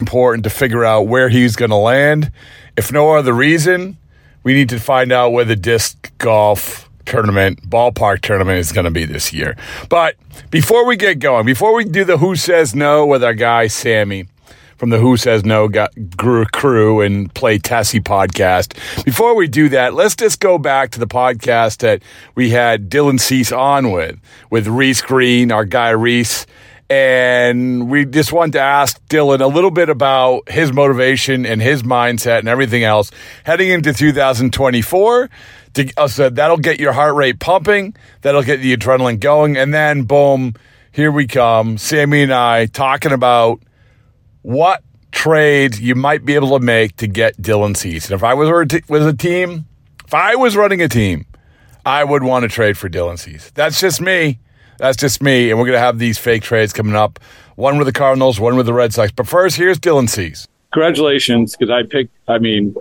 Important to figure out where he's going to land. If no other reason, we need to find out where the disc golf tournament, ballpark tournament is going to be this year. But before we get going, before we do the Who Says No with our guy Sammy from the Who Says No crew and Play Tessie podcast, before we do that, let's just go back to the podcast that we had Dylan Cease on with, with Reese Green, our guy Reese. And we just wanted to ask Dylan a little bit about his motivation and his mindset and everything else heading into 2024. To, uh, so that'll get your heart rate pumping. That'll get the adrenaline going. And then, boom, here we come. Sammy and I talking about what trades you might be able to make to get Dylan Cease. And if I was, was a team, if I was running a team, I would want to trade for Dylan Cease. That's just me. That's just me. And we're going to have these fake trades coming up one with the Cardinals, one with the Red Sox. But first, here's Dylan Cease. Congratulations, because I picked, I mean,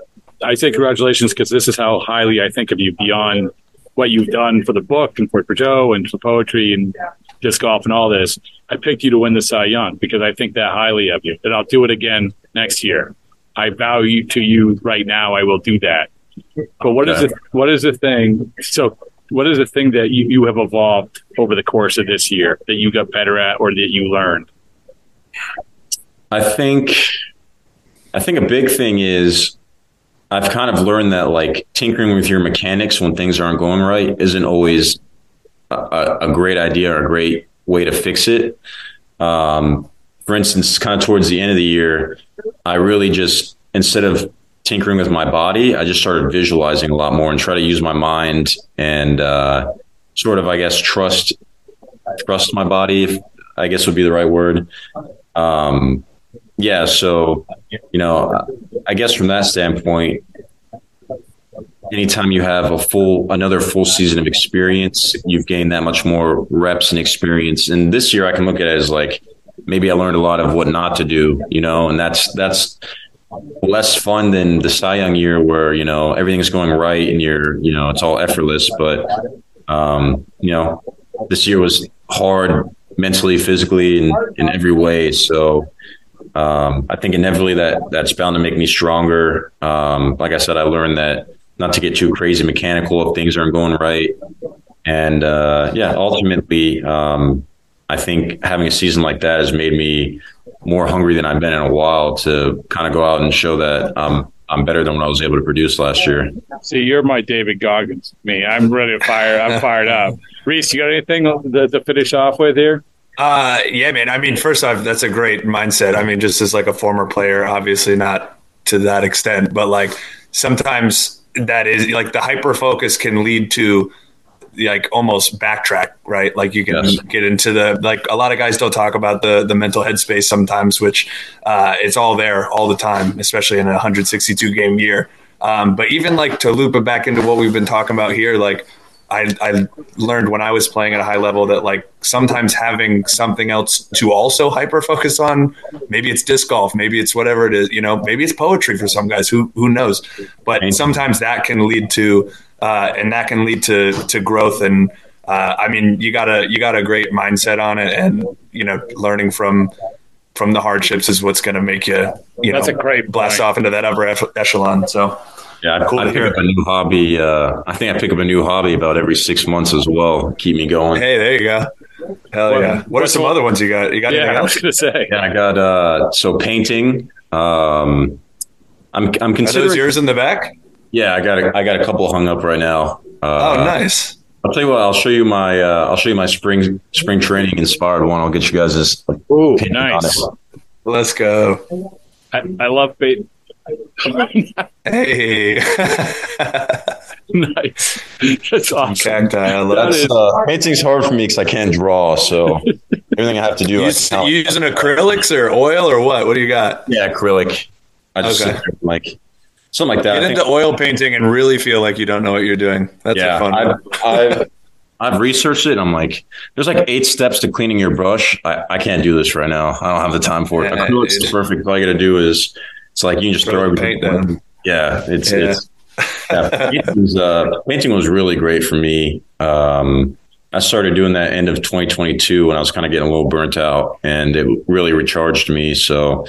I say congratulations because this is how highly I think of you beyond what you've done for the book and for, Joe and for poetry and disc golf and all this. I picked you to win the Cy Young because I think that highly of you. And I'll do it again next year. I vow you to you right now. I will do that. But what is the what is the thing? So what is the thing that you, you have evolved over the course of this year that you got better at or that you learned? I think I think a big thing is I've kind of learned that like tinkering with your mechanics when things aren't going right isn't always a, a great idea or a great way to fix it. Um, for instance, kind of towards the end of the year, I really just instead of tinkering with my body, I just started visualizing a lot more and try to use my mind and uh, sort of, I guess, trust trust my body. If, I guess would be the right word. Um, yeah. So, you know, I guess from that standpoint, anytime you have a full another full season of experience, you've gained that much more reps and experience. And this year, I can look at it as like maybe I learned a lot of what not to do. You know, and that's that's less fun than the Cy Young year where, you know, everything's going right and you're, you know, it's all effortless. But, um, you know, this year was hard mentally, physically, and in every way. So, um, I think inevitably that that's bound to make me stronger. Um, like I said, I learned that not to get too crazy mechanical if things aren't going right. And, uh, yeah, ultimately, um, I think having a season like that has made me more hungry than I've been in a while to kind of go out and show that um, I'm better than what I was able to produce last year. See, you're my David Goggins. Me, I'm ready to fire. I'm fired up. Reese, you got anything to, to finish off with here? Uh, yeah, man. I mean, first off, that's a great mindset. I mean, just as like a former player, obviously not to that extent, but like sometimes that is like the hyper focus can lead to like almost backtrack, right? Like you can yes. get into the like a lot of guys don't talk about the the mental headspace sometimes, which uh, it's all there all the time, especially in a 162 game year. Um, but even like to loop it back into what we've been talking about here, like I, I learned when I was playing at a high level that like sometimes having something else to also hyper focus on, maybe it's disc golf, maybe it's whatever it is, you know, maybe it's poetry for some guys who who knows. But sometimes that can lead to uh, and that can lead to to growth. And uh, I mean, you got a you got a great mindset on it, and you know, learning from from the hardships is what's going to make you, you That's know, a great blast point. off into that upper echelon. So Yeah, Cool I, to I pick hear. up a new hobby. Uh, I think I pick up a new hobby about every six months as well. Keep me going. hey, there you go. Hell What- yeah! What are some what- other ones you got? You got anything Yeah, I was gonna say. Yeah, I got uh, so painting. Um, I'm I'm Are considering. those yours in the back? Yeah, I got a, I got a couple hung up right now. Uh, Oh, nice. I'll tell you what. I'll show you my uh, I'll show you my spring spring training inspired one. I'll get you guys this. Ooh, opinion on nice. it. Let's go. I, I love bait. Hey, nice. That's awesome. cacti. I love That's it. uh, painting's hard for me because I can't draw. So everything I have to do, You, I s- you using acrylics or oil or what? What do you got? yeah, acrylic. I just Okay. there, like something like that. Get into oil painting and really feel like you don't know what you're doing. That's a yeah, fun I've. I've I've researched it. and I'm like, there's like eight steps to cleaning your brush. I, I can't do this right now. I don't have the time for it. Yeah, Acrylic's dude. perfect. All you got to do is it's like you can just Throw throw everything. paint down. Yeah, it's Yeah. it's yeah, painting was, uh, painting was really great for me. Um, I started doing that end of 2022 when I was kind of getting a little burnt out, and it really recharged me. So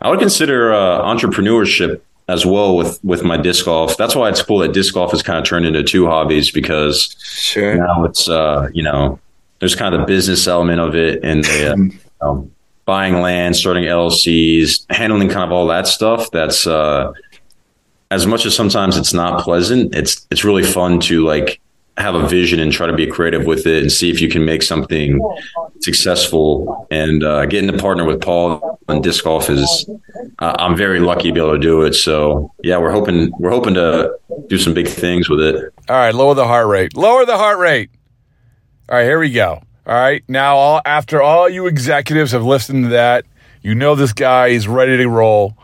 I would consider uh, entrepreneurship as well with with my disc golf. That's why it's cool that disc golf has kind of turned into two hobbies because Sure. now it's uh, you know there's kind of the business element of it and the, uh, you know, buying land, starting LLCs, handling kind of all that stuff. That's uh, as much as sometimes it's not pleasant. It's it's really fun to like have a vision and try to be creative with it and see if you can make something successful. And uh, getting to partner with Paul on disc golf is uh, I'm very lucky to be able to do it. So yeah, we're hoping we're hoping to do some big things with it. All right, lower the heart rate. Lower the heart rate. All right, here we go. All right, now all after all you executives have listened to that, you know this guy is ready to roll.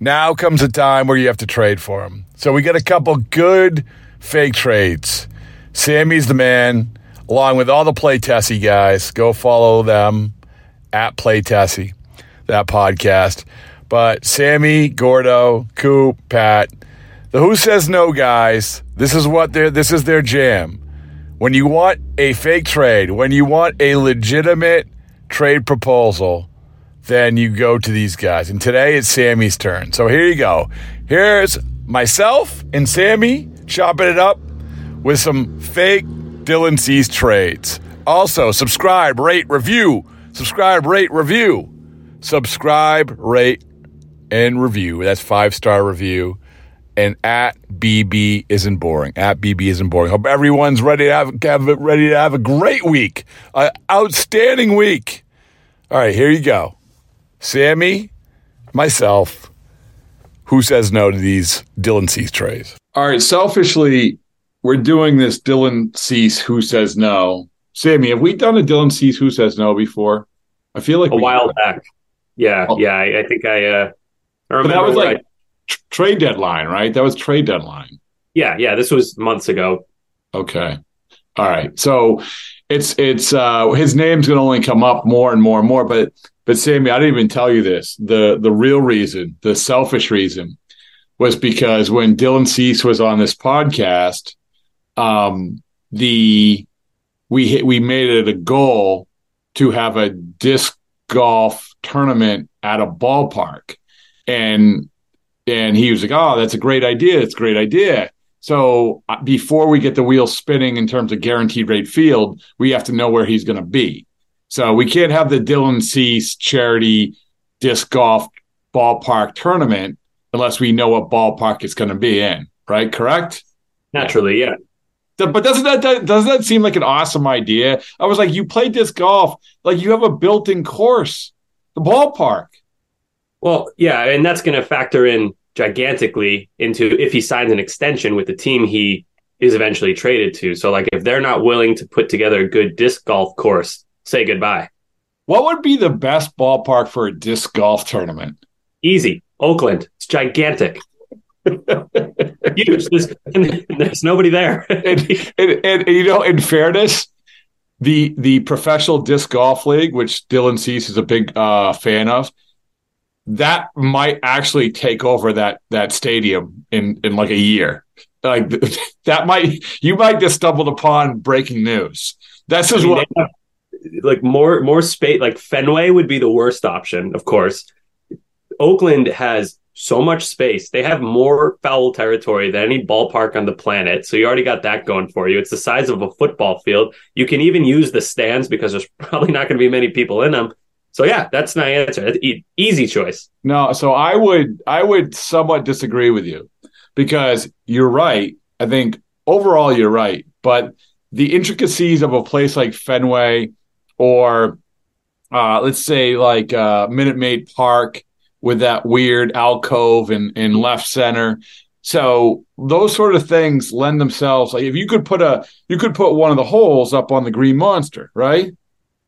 Now comes a time where you have to trade for him. So we got a couple good fake trades. Sammy's the man, along with all the Play Tessie guys. Go follow them at Play Tessie, that podcast. But Sammy, Gordo, Coop, Pat, the Who Says No guys, this is what their this is their jam. When you want a fake trade, when you want a legitimate trade proposal, then you go to these guys. And today it's Sammy's turn. So here you go. Here's myself and Sammy chopping it up with some fake Dylan Cease trades. Also, subscribe, rate, review. Subscribe, rate, review. Subscribe, rate, and review. That's five star review. And at BB isn't boring. At BB isn't boring. Hope everyone's ready to have, have ready to have a great week, an outstanding week. All right, here you go. Sammy, myself. Who says no to these Dylan Cease trays? All right, selfishly, we're doing this Dylan Cease Who Says No. Sammy, have we done a Dylan Cease Who Says No before? I feel like a while back. Yeah, Oh. yeah. I, I think I. Uh, I But that was like I- trade deadline, right? That was trade deadline. yeah, yeah. This was months ago. Okay. All right. So it's it's uh his name's gonna only come up more and more and more, but but Sammy, I didn't even tell you this. The the real reason, the selfish reason, was because when Dylan Cease was on this podcast, um the we we made it a goal to have a disc golf tournament at a ballpark. And and he was like, "Oh, that's a great idea. It's a great idea." So uh, before we get the wheel spinning in terms of guaranteed rate field, we have to know where he's going to be. So we can't have the Dylan Cease charity disc golf ballpark tournament unless we know what ballpark it's going to be in. Right? Correct. Naturally, yeah. But doesn't that, that doesn't that seem like an awesome idea? I was like, you play disc golf, like you have a built-in course, the ballpark. Well, yeah, and that's going to factor in gigantically into if he signs an extension with the team he is eventually traded to. So, like, if they're not willing to put together a good disc golf course, say goodbye. What would be the best ballpark for a disc golf tournament? Easy, Oakland. It's gigantic. Huge. There's, there's nobody there. and, and, and, you know, in fairness, the the professional disc golf league, which Dylan Cease is a big uh, fan of, that might actually take over that that stadium in in like a year. Like that might you might just stumbled upon breaking news. That's I just mean, what like more more space. Like Fenway would be the worst option, of course. Oakland has so much space. They have more foul territory than any ballpark on the planet. So you already got that going for you. It's the size of a football field. You can even use the stands because there's probably not going to be many people in them. So yeah, that's my answer. That's e- easy choice. No, so I would I would somewhat disagree with you because you're right. I think overall you're right, but the intricacies of a place like Fenway or uh, let's say like uh, Minute Maid Park with that weird alcove in, in left center. So those sort of things lend themselves. Like if you could put a, you could put one of the holes up on the Green Monster, right?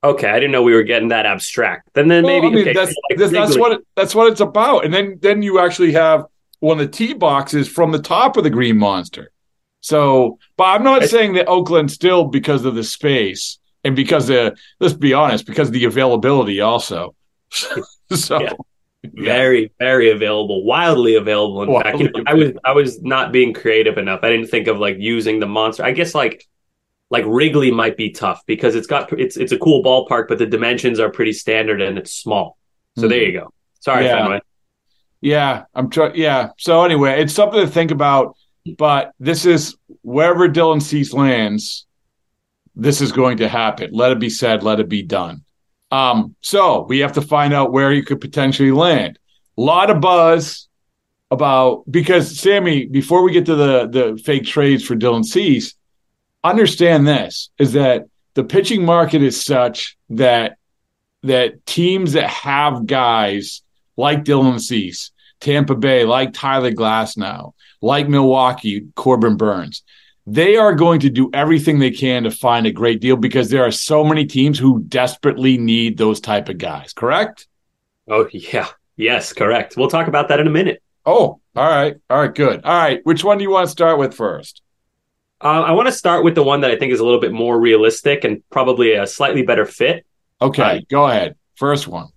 Okay, I didn't know we were getting that abstract. Then, then well, maybe I mean, okay, that's like that's, that's what it, that's what it's about. And then then you actually have one of the tee boxes from the top of the Green Monster. So, but I'm not I, saying that Oakland still because of the space and because the let's be honest, because of the availability also. so. Yeah very very available wildly available in fact. You know, i was i was not being creative enough. I didn't think of like using the monster. I guess like like wrigley might be tough because it's got it's it's a cool ballpark but the dimensions are pretty standard and it's small. So mm. there you go. Sorry yeah. Fenway. yeah i'm trying yeah. So anyway it's something to think about but this is wherever Dylan Cease lands this is going to happen. Let it be said let it be done um, so we have to find out where he could potentially land. A lot of buzz about because Sammy, before we get to the the fake trades for Dylan Cease, understand this is that the pitching market is such that that teams that have guys like Dylan Cease, Tampa Bay, like Tyler Glasnow, like Milwaukee, Corbin Burnes, they are going to do everything they can to find a great deal because there are so many teams who desperately need those type of guys correct? Oh yeah. Yes correct. We'll talk about that in a minute. Oh all right. All right good. All right which one do you want to start with first? Uh, i want to start with the one that i think is a little bit more realistic and probably a slightly better fit. Okay uh, go ahead. First one.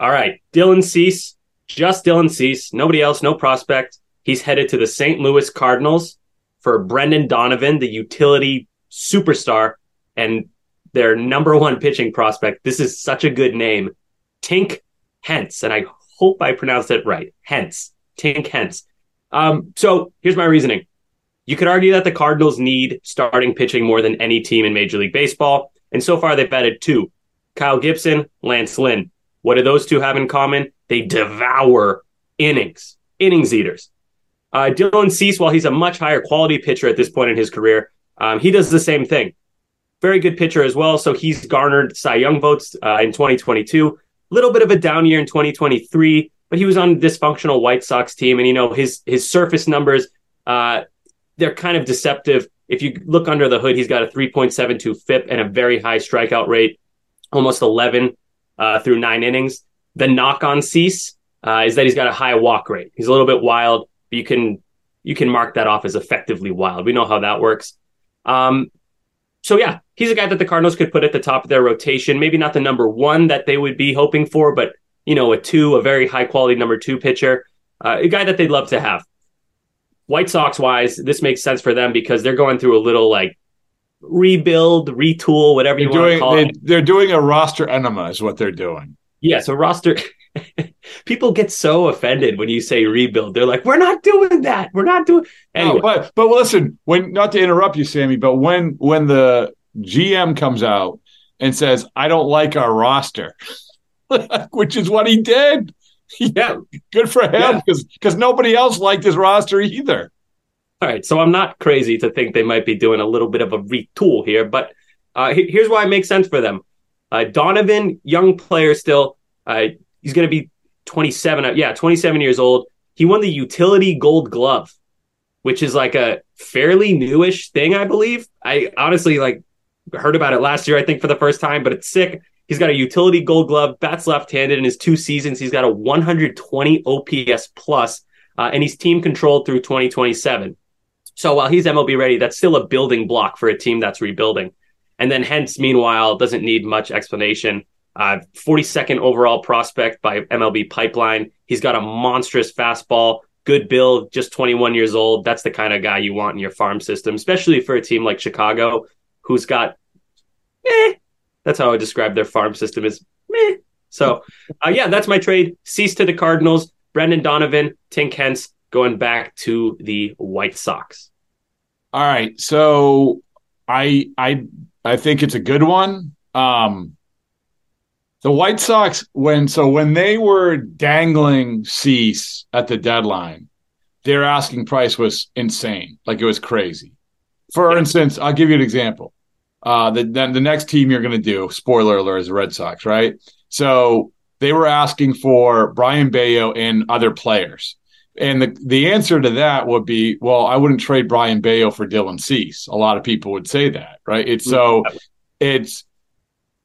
All right. Dylan cease just dylan cease. Nobody else no prospect. He's headed to the st louis cardinals for Brendan Donovan, the utility superstar and their number one pitching prospect. This is such a good name. Tink Hence. And I hope I pronounced it right. Hence. Tink Hence. Um, so here's my reasoning. You could argue that the Cardinals need starting pitching more than any team in Major League Baseball. And so far, they've added two Kyle Gibson, Lance Lynn. What do those two have in common? They devour innings, innings eaters. Uh, Dylan Cease, while he's a much higher quality pitcher at this point in his career, um, he does the same thing. Very good pitcher as well. So he's garnered Cy Young votes uh, in 2022. A little bit of a down year in 2023, but he was on a dysfunctional White Sox team, and you know his his surface numbers uh, they're kind of deceptive. If you look under the hood, he's got a 3.72 FIP and a very high strikeout rate, almost 11 uh, through nine innings. The knock on Cease uh, is that he's got a high walk rate. He's a little bit wild you can you can mark that off as effectively wild. We know how that works. Um, so yeah, he's a guy that the Cardinals could put at the top of their rotation. Maybe not the number one that they would be hoping for, but you know, a two, a very high quality number two pitcher, uh, a guy that they'd love to have. White Sox wise, this makes sense for them because they're going through a little like rebuild, retool, whatever you want to call they, it. They're doing a roster enema, is what they're doing. Yeah, so roster people get so offended when you say rebuild. They're like, "We're not doing that. We're not doing." Anyway. No, but but listen, when not to interrupt you, Sammy, but when when the GM comes out and says, "I don't like our roster," which is what he did. Yeah, good for him because yeah. because nobody else liked his roster either. All right, so I'm not crazy to think they might be doing a little bit of a retool here, but uh, here's why it makes sense for them. Uh, Donovan, young player still. Uh, he's going to be 27. Uh, yeah, 27 years old. He won the utility gold glove, which is like a fairly newish thing, I believe. I honestly like heard about it last year, I think, for the first time, but it's sick. He's got a utility gold glove, bats left-handed in his two seasons. He's got a 120 OPS plus, uh, and he's team controlled through 2027. So while he's MLB ready, that's still a building block for a team that's rebuilding. And then Hence, meanwhile, doesn't need much explanation. Uh, 42nd overall prospect by MLB Pipeline. He's got a monstrous fastball, good build, just 21 years old. That's the kind of guy you want in your farm system, especially for a team like Chicago, who's got, eh, That's how I describe their farm system is meh. So, uh, yeah, that's my trade. Cease to the Cardinals. Brendan Donovan, Tink Hence going back to the White Sox. All right, so I I I think it's a good one. Um, the White Sox when so when they were dangling Cease at the deadline, their asking price was insane. Like it was crazy. For yeah. instance, I'll give you an example. Uh, the then the next team you're going to do, spoiler alert, is the Red Sox, right? So they were asking for Brayan Bello and other players. And the, the answer to that would be, well, I wouldn't trade Brayan Bello for Dylan Cease. A lot of people would say that, right? It's so it's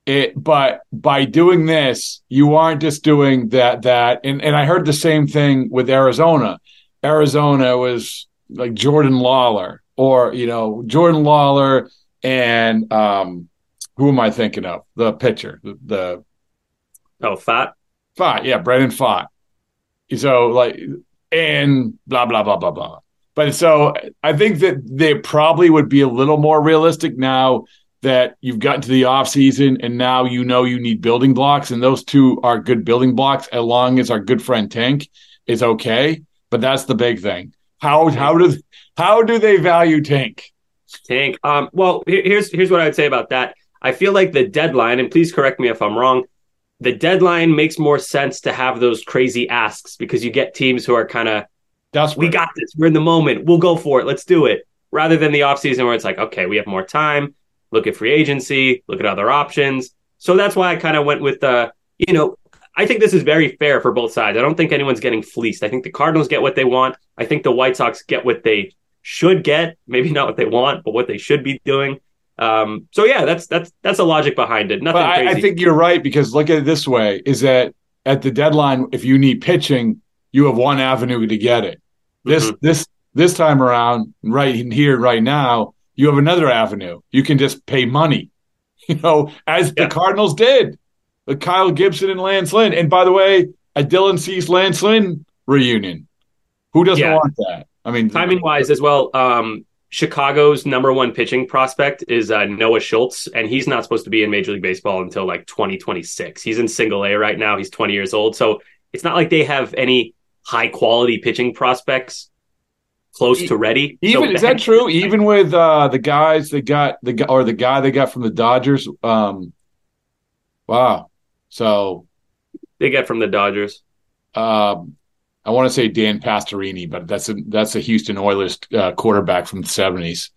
it, but by doing this, you aren't just doing that. That and and I heard the same thing with Arizona. Arizona was like Jordan Lawlar, or you know Jordan Lawlar and um, who am I thinking of? The pitcher, the, the oh Pfaadt, Pfaadt, yeah, Brandon Pfaadt. So like and blah blah blah blah blah. But so I think that they probably would be a little more realistic now that you've gotten to the off season and now you know you need building blocks and those two are good building blocks as long as our good friend tank is okay. But that's the big thing. How how do how do they value tank Tink. Um, well, here's here's what I would say about that. I feel like the deadline, and please correct me if I'm wrong. The deadline makes more sense to have those crazy asks because you get teams who are kind of, we got this. We're in the moment. We'll go for it. Let's do it. Rather than the offseason where it's like, okay, we have more time look at free agency, look at other options. So that's why I kind of went with the, uh, you know, I think this is very fair for both sides. I don't think anyone's getting fleeced. I think the Cardinals get what they want. I think the White Sox get what they should get. Maybe not what they want, but what they should be doing. Um, so yeah, that's that's that's a logic behind it. Nothing. I, I, think you're right because look at it this way: is that at the deadline, if you need pitching, you have one avenue to get it. This mm-hmm. this this time around, right here, right now, you have another avenue. You can just pay money, you know, as yeah. the Cardinals did with Kyle Gibson and Lance Lynn. And by the way, a Dylan Cease Lance Lynn reunion. Who doesn't yeah. want that? I mean, timing wise as well. Um, Chicago's number one pitching prospect is uh, Noah Schultz, and he's not supposed to be in Major League Baseball until like 2026. He's in single A right now. He's 20 years old. So it's not like they have any high quality pitching prospects close to ready. Even so is that true? Even with uh, the guys that got the or the guy they got from the Dodgers. Um, wow. So they get from the Dodgers. Um, I want to say Dan Pastorini, but that's a that's a Houston Oilers uh, quarterback from the seventies.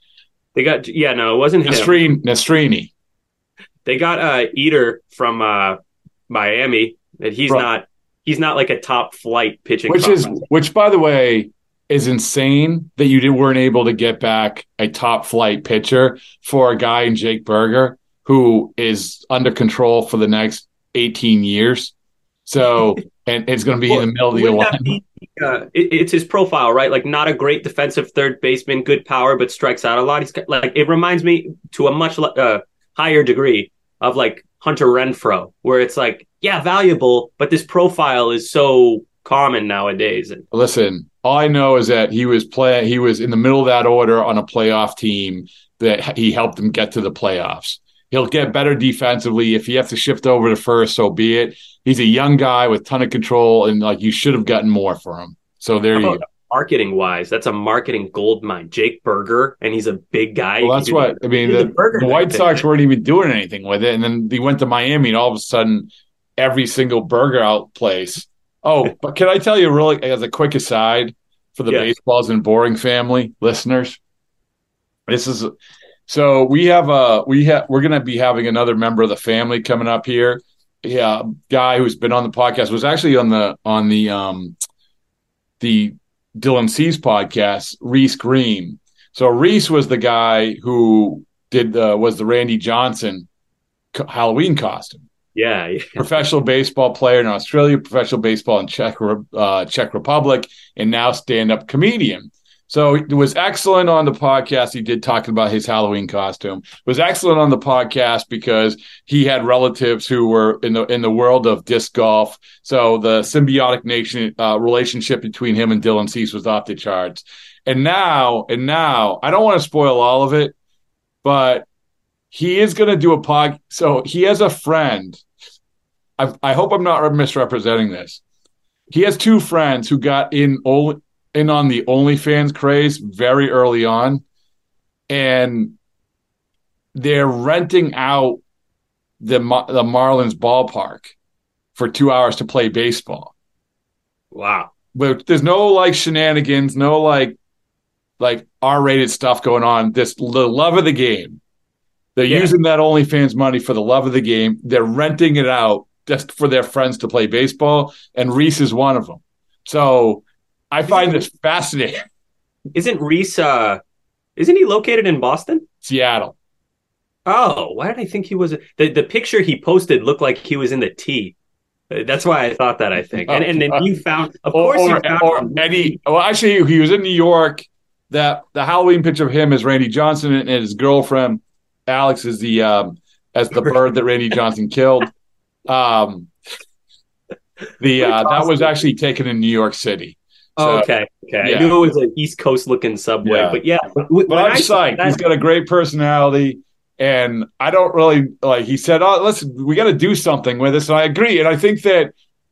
They got yeah, no, it wasn't Nastrini. Nastrini. They got uh Eder from uh Miami. That he's not he's not like a top flight pitching. Which is which by the way, is insane that you didn't weren't able to get back a top flight pitcher for a guy in Jake Burger who is under control for the next 18 years. So, and it's going to be well, in the middle of the line. Uh, it, it's his profile, right? Like not a great defensive third baseman, good power, but strikes out a lot. He's got, like it reminds me to a much uh, higher degree of like Hunter Renfroe, where it's like, yeah, valuable, but this profile is so common nowadays. Listen, all I know is that he was play he was in the middle of that order on a playoff team that he helped them get to the playoffs. He'll get better defensively if he has to shift over to first, so be it. He's a young guy with ton of control, and like you should have gotten more for him. So there you go. Marketing wise, that's a marketing gold mine. Jake Burger, and he's a big guy. Well, that's what I mean. The, the, the White Sox weren't even doing anything with it, and then he went to Miami, and all of a sudden, every single burger out place Oh, but can I tell you really as a quick aside for the yes. baseballs and boring family listeners? This is so we have a we have we're going to be having another member of the family coming up here. Yeah, guy who's been on the podcast was actually on the on the um the Dylan Cease podcast, Reese Green. So Reese was the guy who did the was the Randy Johnson Halloween costume. Yeah, yeah. professional baseball player in Australia, professional baseball in Czech uh, Czech Republic, and now stand-up comedian. So it was excellent on the podcast. He did talk about his Halloween costume. It was excellent on the podcast because he had relatives who were in the in the world of disc golf. So the symbiotic nation uh, relationship between him and Dylan Cease was off the charts. And now, and now, I don't want to spoil all of it, but he is going to do a pod. So he has a friend. I, I hope I'm not misrepresenting this. He has two friends who got in in on the OnlyFans craze very early on, and they're renting out the the Marlins ballpark for two hours to play baseball. Wow! But there's no like shenanigans, no like like R-rated stuff going on. This the love of the game. They're yeah. using that OnlyFans money for the love of the game. They're renting it out just for their friends to play baseball, and Reese is one of them. So I find this fascinating. Isn't Reese? Uh, isn't he located in Boston? Seattle. Oh, why did I think he was? The the picture he posted looked like he was in the T. That's why I thought that. I think, and and then you found, of or, course, or, found or Eddie. Well, actually, he was in New York. That the Halloween picture of him is Randy Johnson and his girlfriend Alex is the um, as the bird that Randy Johnson killed. Um, the uh, that was actually taken in New York City. So, okay, okay. Yeah. I knew it was an East Coast looking subway, yeah. but yeah. But I'm psyched. That, He's got a great personality, and I don't really like. He said, "Oh, listen, we got to do something with this," and I agree. And I think that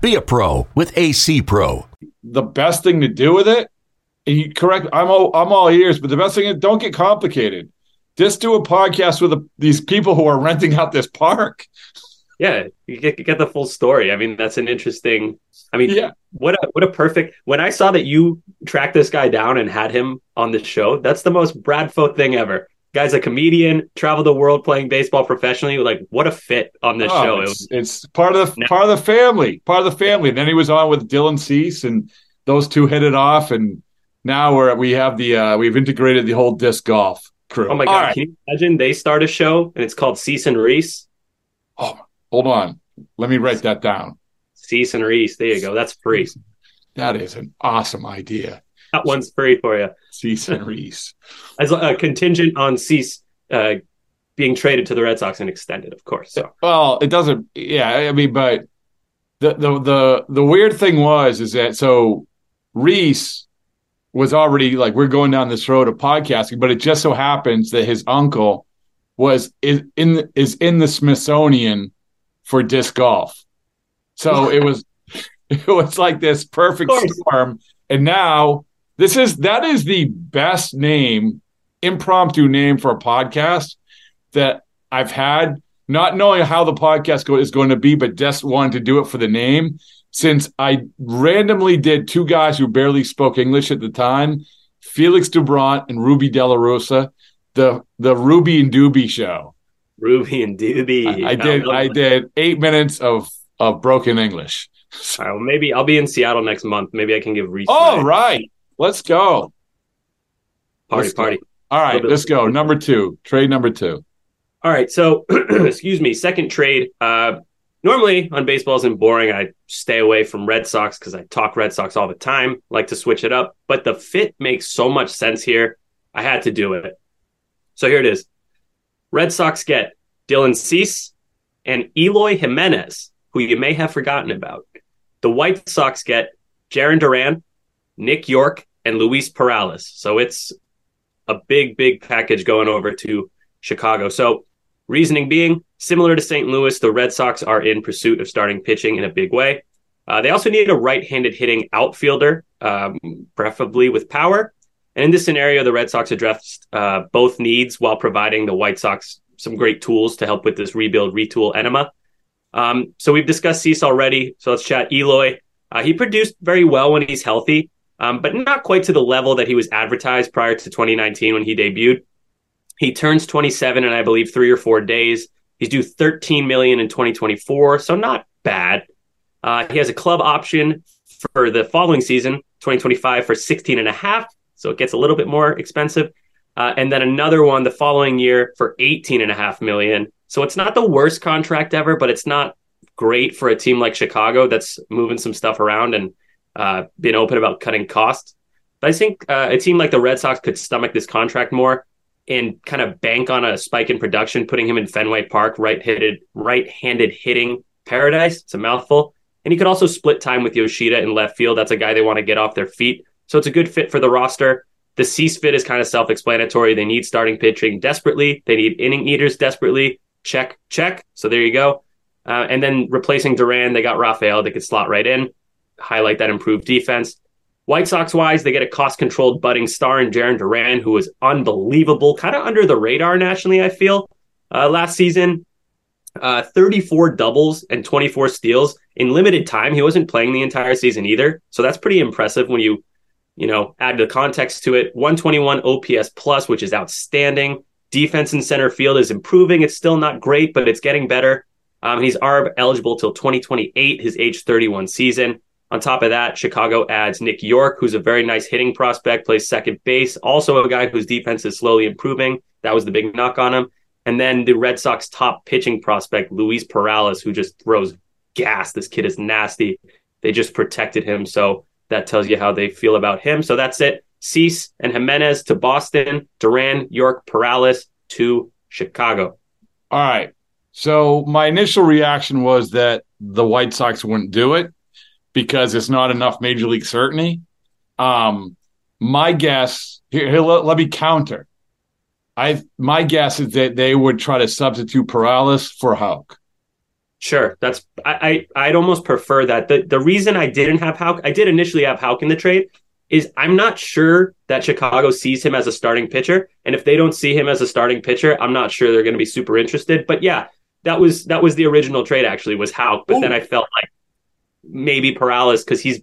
Be a pro with AC Pro. The best thing to do with it, you correct, I'm all, I'm all ears, but the best thing is don't get complicated. Just do a podcast with a, these people who are renting out this park. Yeah, you get, get the full story. I mean, that's an interesting. I mean, yeah. what a what a perfect. When I saw that you tracked this guy down and had him on the show, that's the most Bradfo thing ever guy's a comedian, traveled the world playing baseball professionally. Like, what a fit on this oh, show! It's, it was, it's, part of the no. part of the family, part of the family. And then he was on with Dylan Cease, and those two hit it off. And now we're we have the uh, we've integrated the whole disc golf crew. Oh my god! Can you imagine they start a show and it's called Cease and Reese? Oh, hold on. Let me write that down. Cease and Reese. There you go. That's free. That is an awesome idea. That one's free for you. Cease and Reese. As a contingent on Cease uh, being traded to the Red Sox and extended, of course. So. Well, it doesn't. Yeah, I mean, but the the the the weird thing was is that so Reese was already like we're going down this road of podcasting, but it just so happens that his uncle was is in is in the Smithsonian for disc golf. So it was it was like this perfect storm. And now this is that is the best name, impromptu name for a podcast that I've had. Not knowing how the podcast go, is going to be, but just wanted to do it for the name. Since I randomly did two guys who barely spoke English at the time, Felix Doubront and Rubby De La Rosa, the the Ruby and Doobie show. Ruby and Doobie. I, I did. I did eight minutes of of broken English. All right, well, maybe I'll be in Seattle next month. Maybe I can give Reese. Oh, right. Let's go. Party, let's party. Go. All right, let's go. Number two, trade number two. All right, so excuse me, second trade. Uh, normally on baseball isn't boring. I stay away from Red Sox because I talk Red Sox all the time. Like to switch it up, but the fit makes so much sense here. I had to do it. So here it is. Red Sox get Dylan Cease and Eloy Jimenez, who you may have forgotten about. The White Sox get Jarren Duran, Nick Yorke, and Luis Perales. So it's a big, big package going over to Chicago. So reasoning being similar to St. Louis, the Red Sox are in pursuit of starting pitching in a big way. Uh, they also need a right-handed hitting outfielder, um, preferably with power. And in this scenario, the Red Sox addressed uh, both needs while providing the White Sox some great tools to help with this rebuild, retool enema. Um, so we've discussed Cease already. So let's chat Eloy. Uh, he produced very well when he's healthy um, but not quite to the level that he was advertised prior to 2019 when he debuted. He turns 27 in, I believe, three or four days. He's due 13 million in 2024, so not bad. Uh, he has a club option for the following season, 2025, for 16 and a half, so it gets a little bit more expensive. Uh, and then another one the following year for 18 and a half million. So it's not the worst contract ever, but it's not great for a team like Chicago that's moving some stuff around and uh, being open about cutting costs. But I think uh, a team like the Red Sox could stomach this contract more and kind of bank on a spike in production, putting him in Fenway Park, right-handed, right-handed hitting paradise. It's a mouthful. And he could also split time with Yoshida in left field. That's a guy they want to get off their feet. So it's a good fit for the roster. The Cease fit is kind of self-explanatory. They need starting pitching desperately. They need inning eaters desperately. Check, check. So there you go. Uh, and then replacing Duran, they got Rafael. They could slot right in, highlight that improved defense. White Sox wise, they get a cost controlled budding star in Jarren Duran, who was unbelievable, kind of under the radar nationally, I feel, uh, last season. Uh, 34 doubles and 24 steals in limited time. He wasn't playing the entire season either. So that's pretty impressive when you, you know, add the context to it. 121 OPS plus, which is outstanding. Defense in center field is improving. It's still not great, but it's getting better. Um, he's ARB eligible till 2028, his age 31 season. On top of that, Chicago adds Nick Yorke, who's a very nice hitting prospect, plays second base, also a guy whose defense is slowly improving. That was the big knock on him. And then the Red Sox top pitching prospect, Luis Perales, who just throws gas. This kid is nasty. They just protected him. So that tells you how they feel about him. So that's it. Cease and Jimenez to Boston, Duran, Yorke, Perales to Chicago. All right. So my initial reaction was that the White Sox wouldn't do it because it's not enough major league certainty. Um, my guess here, here let, let, me counter. I my guess is that they would try to substitute Perales for Houck. Sure, that's I, I would almost prefer that. the The reason I didn't have Houck, I did initially have Houck in the trade, is I'm not sure that Chicago sees him as a starting pitcher, and if they don't see him as a starting pitcher, I'm not sure they're going to be super interested. But yeah, that was that was the original trade. Actually, was Houck, but Ooh. then I felt like maybe Perales because he's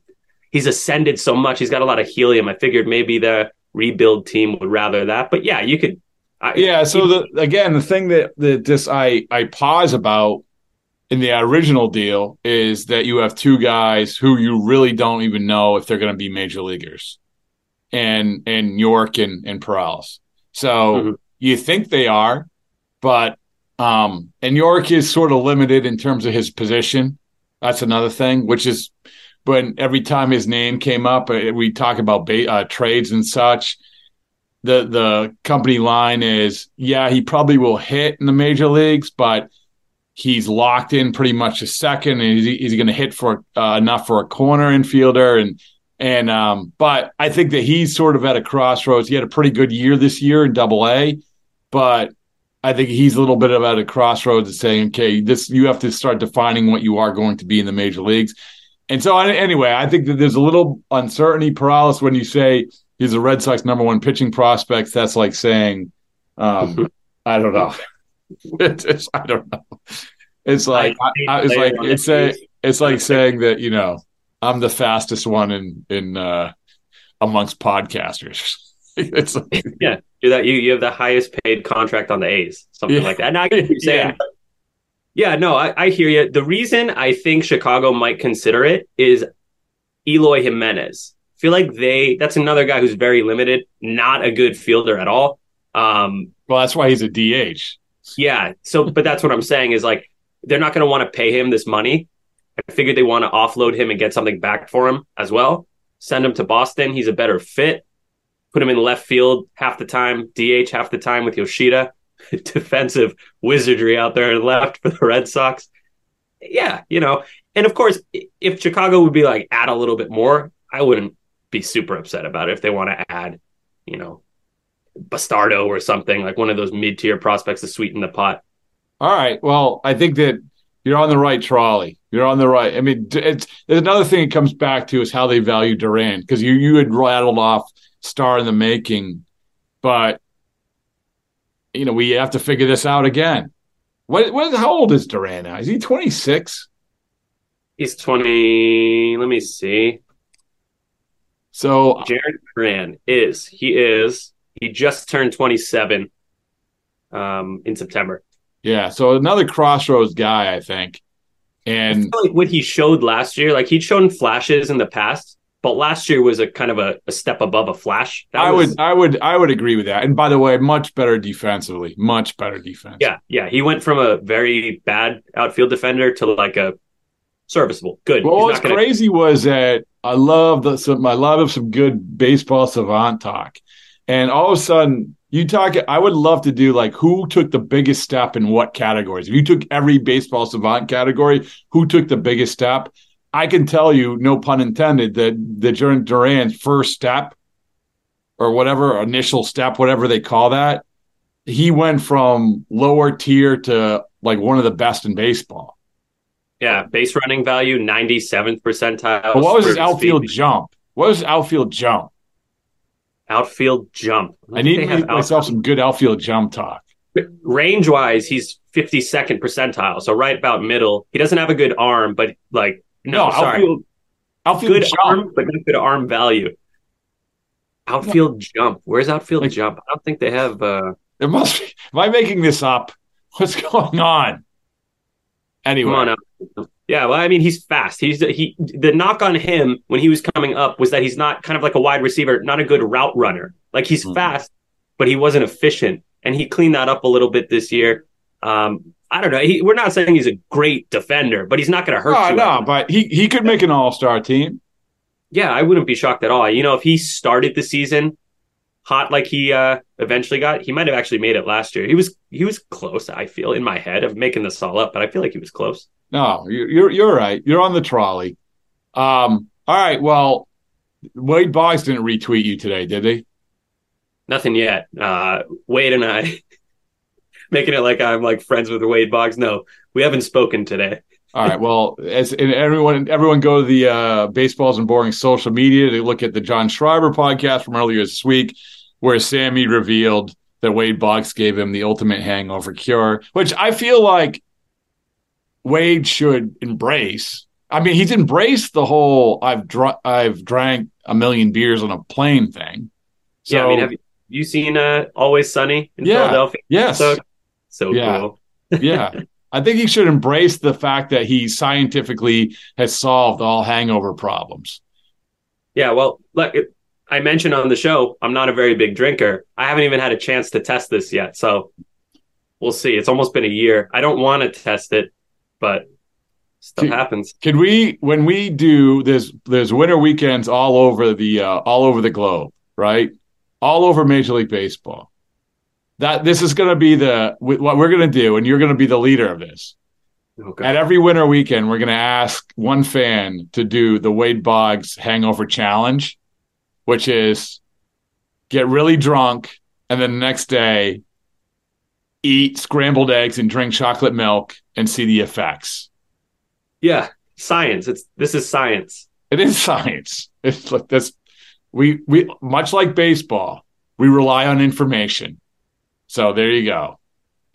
he's ascended so much. He's got a lot of helium. I figured maybe the rebuild team would rather that. But yeah, you could. I, yeah. So the again, the thing that that just I I pause about in the original deal is that you have two guys who you really don't even know if they're going to be major leaguers, and and Yorke and and Perales. So mm-hmm. you think they are, but um, and Yorke is sort of limited in terms of his position. That's another thing, which is when every time his name came up, uh, we talk about ba- uh, trades and such. The the company line is, yeah, he probably will hit in the major leagues, but he's locked in pretty much a second, and he's, he's going to hit for uh, enough for a corner infielder, and and um, but I think that he's sort of at a crossroads. He had a pretty good year this year in Double A, but I think he's a little bit of at a crossroads of saying, okay, this you have to start defining what you are going to be in the major leagues. And so, anyway, I think that there's a little uncertainty paralysis when you say he's a Red Sox number one pitching prospect. That's like saying, um, I don't know. it's, I don't know. It's like I, I, it's like it's a it's like saying that you know I'm the fastest one in in uh, amongst podcasters. it's like, yeah, do that. You you have the highest paid contract on the A's, something yeah. like that. And I you saying. Yeah. yeah, no, I, I hear you. The reason I think Chicago might consider it is Eloy Jimenez. I feel like they that's another guy who's very limited, not a good fielder at all. Um, well, that's why he's a DH. Yeah. So, but that's what I'm saying is like they're not going to want to pay him this money. I figured they want to offload him and get something back for him as well. Send him to Boston. He's a better fit put him in left field half the time, DH half the time with Yoshida. Defensive wizardry out there left for the Red Sox. Yeah, you know, and of course, if Chicago would be like add a little bit more, I wouldn't be super upset about it if they want to add, you know, Bastardo or something like one of those mid tier prospects to sweeten the pot. All right. Well, I think that you're on the right trolley. You're on the right. I mean, it's another thing it comes back to is how they value Duran because you you had rattled off star in the making. But you know, we have to figure this out again. What what how old is Duran now? Is he 26? He's 20. Let me see. So Jared Duran is he is he just turned 27 um in September. Yeah, so another crossroads guy, I think. And like what he showed last year, like he'd shown flashes in the past but last year was a kind of a, a step above a flash. I was, would, I would, I would agree with that. And by the way, much better defensively, much better defense. Yeah, yeah. He went from a very bad outfield defender to like a serviceable, good. Well, what's gonna- crazy was that I love the some I love some good baseball savant talk, and all of a sudden you talk. I would love to do like who took the biggest step in what categories. If you took every baseball savant category, who took the biggest step? I can tell you, no pun intended, that the Duran Duran's first step or whatever initial step, whatever they call that, he went from lower tier to like one of the best in baseball. Yeah, base running value, 97th percentile. But what was his outfield speed, jump? What was his outfield jump? Outfield jump. I need to make myself some good outfield jump talk. range wise, he's 52nd percentile, so right about middle. He doesn't have a good arm, but like no, No, sorry, outfield- Outfield good jump. arm, but not good arm value. Outfield jump. Where's outfield Like- jump? I don't think they have. uh It must be. Am I making this up? What's going on? Anyway, Come on. Yeah, well, I mean, he's fast. He's he. The knock on him when he was coming up was that he's not kind of like a wide receiver, not a good route runner. Like he's Mhm. fast, but he wasn't efficient, and he cleaned that up a little bit this year. Um, I don't know. He, we're not saying he's a great defender, but he's not going to hurt no, you. no, but he he could make an all star team. Yeah, I wouldn't be shocked at all. You know, if he started the season hot like he uh, eventually got, he might have actually made it last year. He was he was close. I feel in my head of making this all up, but I feel like he was close. No, you- you're you're right. You're on the trolley. Um. All right. Well, Wade Boggs didn't retweet you today, did he? Nothing yet. Uh, Wade and I making it like I'm like friends with Wade Boggs. No, we haven't spoken today. All right. Well, as and everyone, everyone go to the uh, Baseball Isn't Boring social media to look at the John Schreiber podcast from earlier this week, where Sammy revealed that Wade Boggs gave him the ultimate hangover cure, which I feel like Wade should embrace. I mean, he's embraced the whole "I've dr- I've drank a million beers on a plane" thing. So yeah, I mean, have you, you seen uh, Always Sunny in Yeah. Philadelphia? yes, So, so Yeah. cool. yeah. I think he should embrace the fact that he scientifically has solved all hangover problems. Yeah, well, look, it, I mentioned on the show I'm not a very big drinker. I haven't even had a chance to test this yet, so we'll see. It's almost been a year. I don't want to test it, but stuff happens. Could we, when we do there's there's winter weekends all over the uh, all over the globe, right? All over Major League Baseball. That this is going to be the what we're going to do, and you're going to be the leader of this. Okay. At every winter weekend, we're going to ask one fan to do the Wade Boggs Hangover Challenge, which is get really drunk and then the next day eat scrambled eggs and drink chocolate milk and see the effects. Yeah, science. It's this is science. It is science. It's like this. We we much like baseball, we rely on information. So there you go.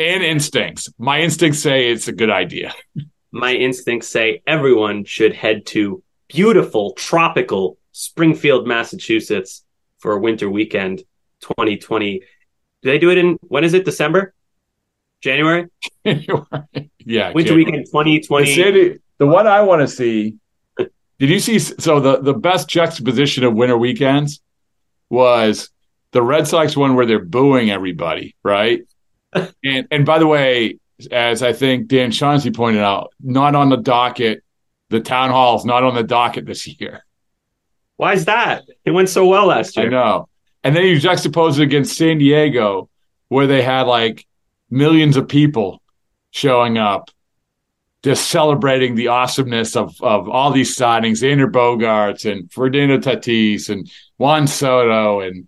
And instincts. My instincts say it's a good idea. My instincts say everyone should head to beautiful tropical Springfield, Massachusetts for a winter weekend 2020. Do they do it in when is it? December? January? January. yeah. Winter okay. weekend The 2020. city, the one I want to see. Did you see? So the the best juxtaposition of winter weekends was the Red Sox one where they're booing everybody, right? and and by the way, as I think Dan Chauncey pointed out, not on the docket. The town hall's not on the docket this year. Why is that? It went so well last year. I know. And then you juxtapose it against San Diego, where they had like millions of people showing up, just celebrating the awesomeness of of all these signings, Xander Bogaerts and Fernando Tatis and Juan Soto and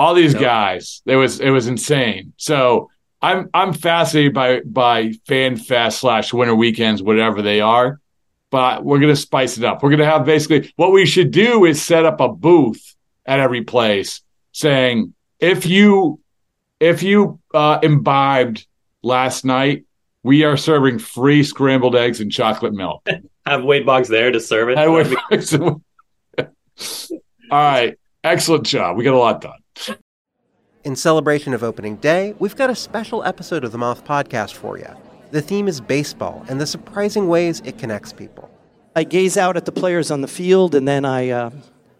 all these guys. It was it was insane. So I'm I'm fascinated by by fan fest slash winter weekends, whatever they are. But we're gonna spice it up. We're gonna have basically what we should do is set up a booth at every place saying if you if you uh, imbibed last night, we are serving free scrambled eggs and chocolate milk. Have Wade Boggs there to serve it. All right, excellent job. We got a lot done. In celebration of opening day, we've got a special episode of the Moth Podcast for you. The theme is baseball and the surprising ways it connects people. I gaze out at the players on the field, and then I uh,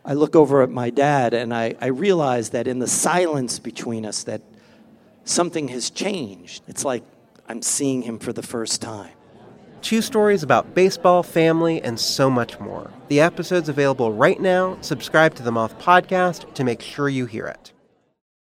I look over at my dad and I, I realize that in the silence between us that something has changed. It's like I'm seeing him for the first time. Two stories about baseball, family, and so much more. The episode's available right now. Subscribe to the Moth Podcast to make sure you hear it.